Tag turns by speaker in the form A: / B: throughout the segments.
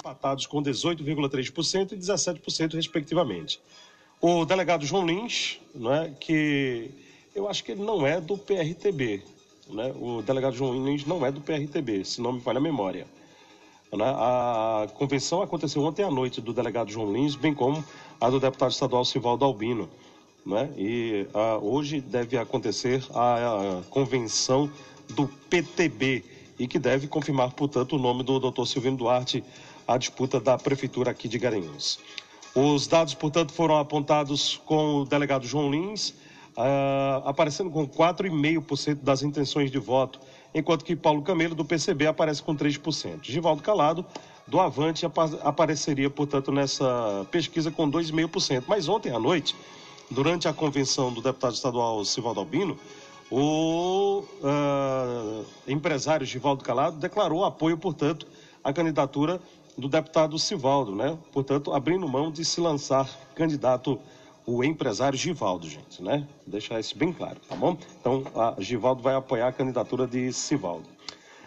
A: empatados com 18,3% e 17%, respectivamente. O delegado João Lins, né, que eu acho que ele não é do PRTB, né? o delegado João Lins não é do PRTB, se não me falha a memória. Né? A convenção aconteceu ontem à noite do delegado João Lins, bem como a do deputado estadual Sivaldo Albino. Né? E a, hoje deve acontecer a, a, convenção do PTB e que deve confirmar, portanto, o nome do doutor Silvino Duarte à disputa da prefeitura aqui de Garanhuns. Os dados, portanto, foram apontados com o delegado João Lins, uh, aparecendo com 4,5% das intenções de voto, enquanto que Paulo Camelo, do PCB, aparece com 3%. Givaldo Calado, do Avante, apareceria, portanto, nessa pesquisa com 2,5%. Mas ontem à noite, durante a convenção do deputado estadual Sivaldo Albino, o uh, empresário Givaldo Calado declarou apoio, portanto, à candidatura do deputado Sivaldo, né? Portanto, abrindo mão de se lançar candidato o empresário Givaldo, gente, né? Deixar isso bem claro, tá bom? Então, a Givaldo vai apoiar a candidatura de Sivaldo.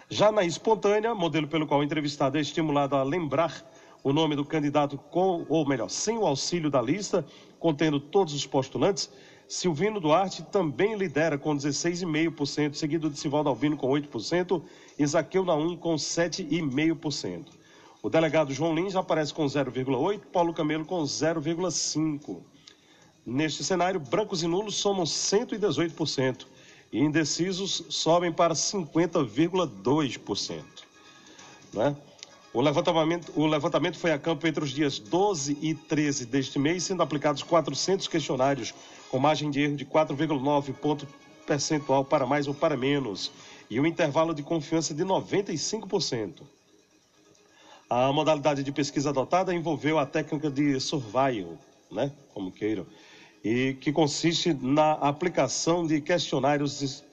A: Já na espontânea, modelo pelo qual o entrevistado é estimulado a lembrar o nome do candidato com, ou melhor, sem o auxílio da lista, contendo todos os postulantes, Silvino Duarte também lidera com 16,5%, seguido de Sivaldo Alvino com 8% e Zaqueu Naum com 7,5%. O delegado João Lins aparece com 0,8%, Paulo Camelo com 0,5%. Neste cenário, brancos e nulos somam 118% e indecisos sobem para 50,2%. Né? O levantamento, o levantamento foi a campo entre os dias 12 e 13 deste mês, sendo aplicados 400 questionários, com margem de erro de 4,9 ponto percentual para mais ou para menos, e um intervalo de confiança de 95%. A modalidade de pesquisa adotada envolveu a técnica de survival, né, como queiram, e que consiste na aplicação de questionários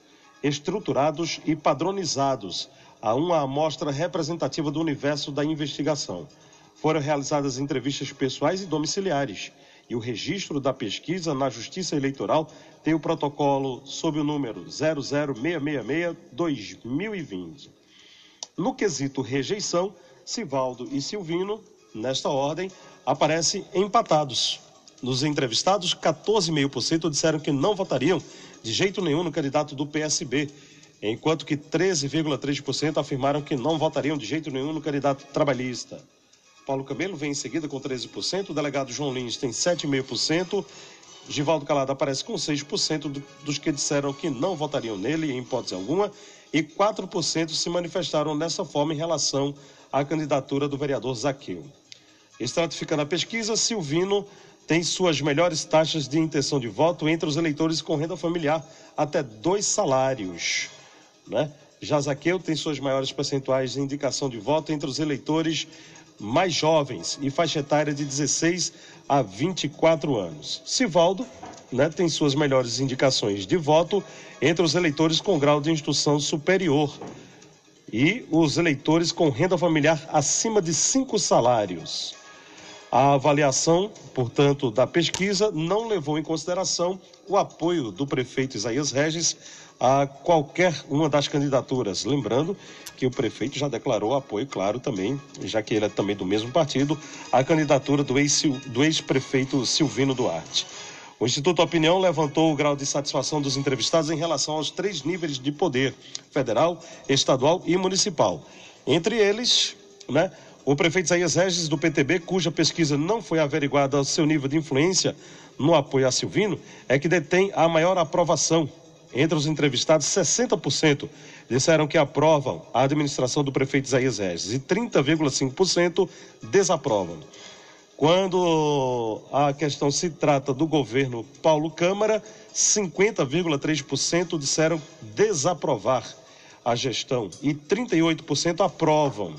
A: estruturados e padronizados a uma amostra representativa do universo da investigação. Foram realizadas entrevistas pessoais e domiciliares, e o registro da pesquisa na Justiça Eleitoral tem o protocolo sob o número 00666-2020. No quesito rejeição, Sivaldo e Silvino, nesta ordem, aparecem empatados, nos entrevistados, 14,5% disseram que não votariam de jeito nenhum no candidato do PSB, enquanto que 13,3% afirmaram que não votariam de jeito nenhum no candidato trabalhista. Paulo Camelo vem em seguida com 13%, o delegado João Lins tem 7,5%, Givaldo Calado aparece com 6% dos que disseram que não votariam nele, em hipótese alguma, e 4% se manifestaram dessa forma em relação à candidatura do vereador Zaqueu. Estratificando a pesquisa, Silvino tem suas melhores taxas de intenção de voto entre os eleitores com renda familiar, até dois salários. Né? Jazaqueu tem suas maiores percentuais de indicação de voto entre os eleitores mais jovens e faixa etária de 16 a 24 anos. Sivaldo né, tem suas melhores indicações de voto entre os eleitores com grau de instrução superior e os eleitores com renda familiar acima de cinco salários. A avaliação, portanto, da pesquisa não levou em consideração o apoio do prefeito Isaías Regis a qualquer uma das candidaturas. Lembrando que o prefeito já declarou apoio, claro, também, já que ele é também do mesmo partido, à candidatura do ex-prefeito Silvino Duarte. O Instituto Opinião levantou o grau de satisfação dos entrevistados em relação aos três níveis de poder: federal, estadual e municipal. Entre eles, né, o prefeito Isaías Regis, do PTB, cuja pesquisa não foi averiguada ao seu nível de influência no apoio a Silvino, é que detém a maior aprovação. Entre os entrevistados, 60% disseram que aprovam a administração do prefeito Isaías Regis e 30,5% desaprovam. Quando a questão se trata do governo Paulo Câmara, 50,3% disseram desaprovar a gestão e 38% aprovam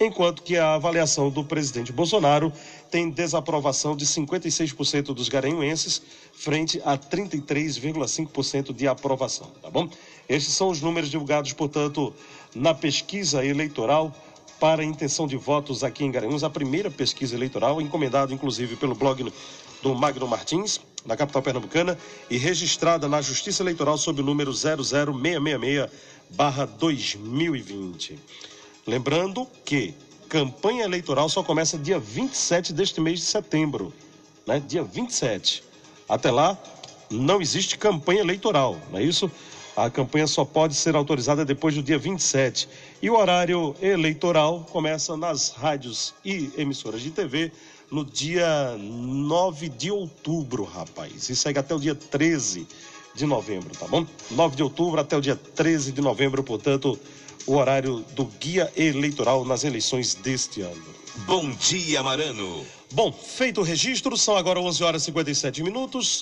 A: enquanto que a avaliação do presidente Bolsonaro tem desaprovação de 56% dos garanhuenses, frente a 33,5% de aprovação, tá bom? Estes são os números divulgados, portanto, na pesquisa eleitoral para a intenção de votos aqui em Garanhuns, a primeira pesquisa eleitoral, encomendada inclusive pelo blog do Magno Martins, da capital pernambucana, e registrada na Justiça Eleitoral sob o número 00666-2020. Lembrando que campanha eleitoral só começa dia 27 deste mês de setembro, né? Dia 27. Até lá, não existe campanha eleitoral, não é isso? A campanha só pode ser autorizada depois do dia 27. E o horário eleitoral começa nas rádios e emissoras de TV no dia 9 de outubro, rapaz. E segue até o dia 13 de novembro, tá bom? 9 de outubro até o dia 13 de novembro, portanto, o horário do guia eleitoral nas eleições deste ano.
B: Bom dia, Marano.
A: Bom, feito o registro, são agora 11 horas e 57 minutos.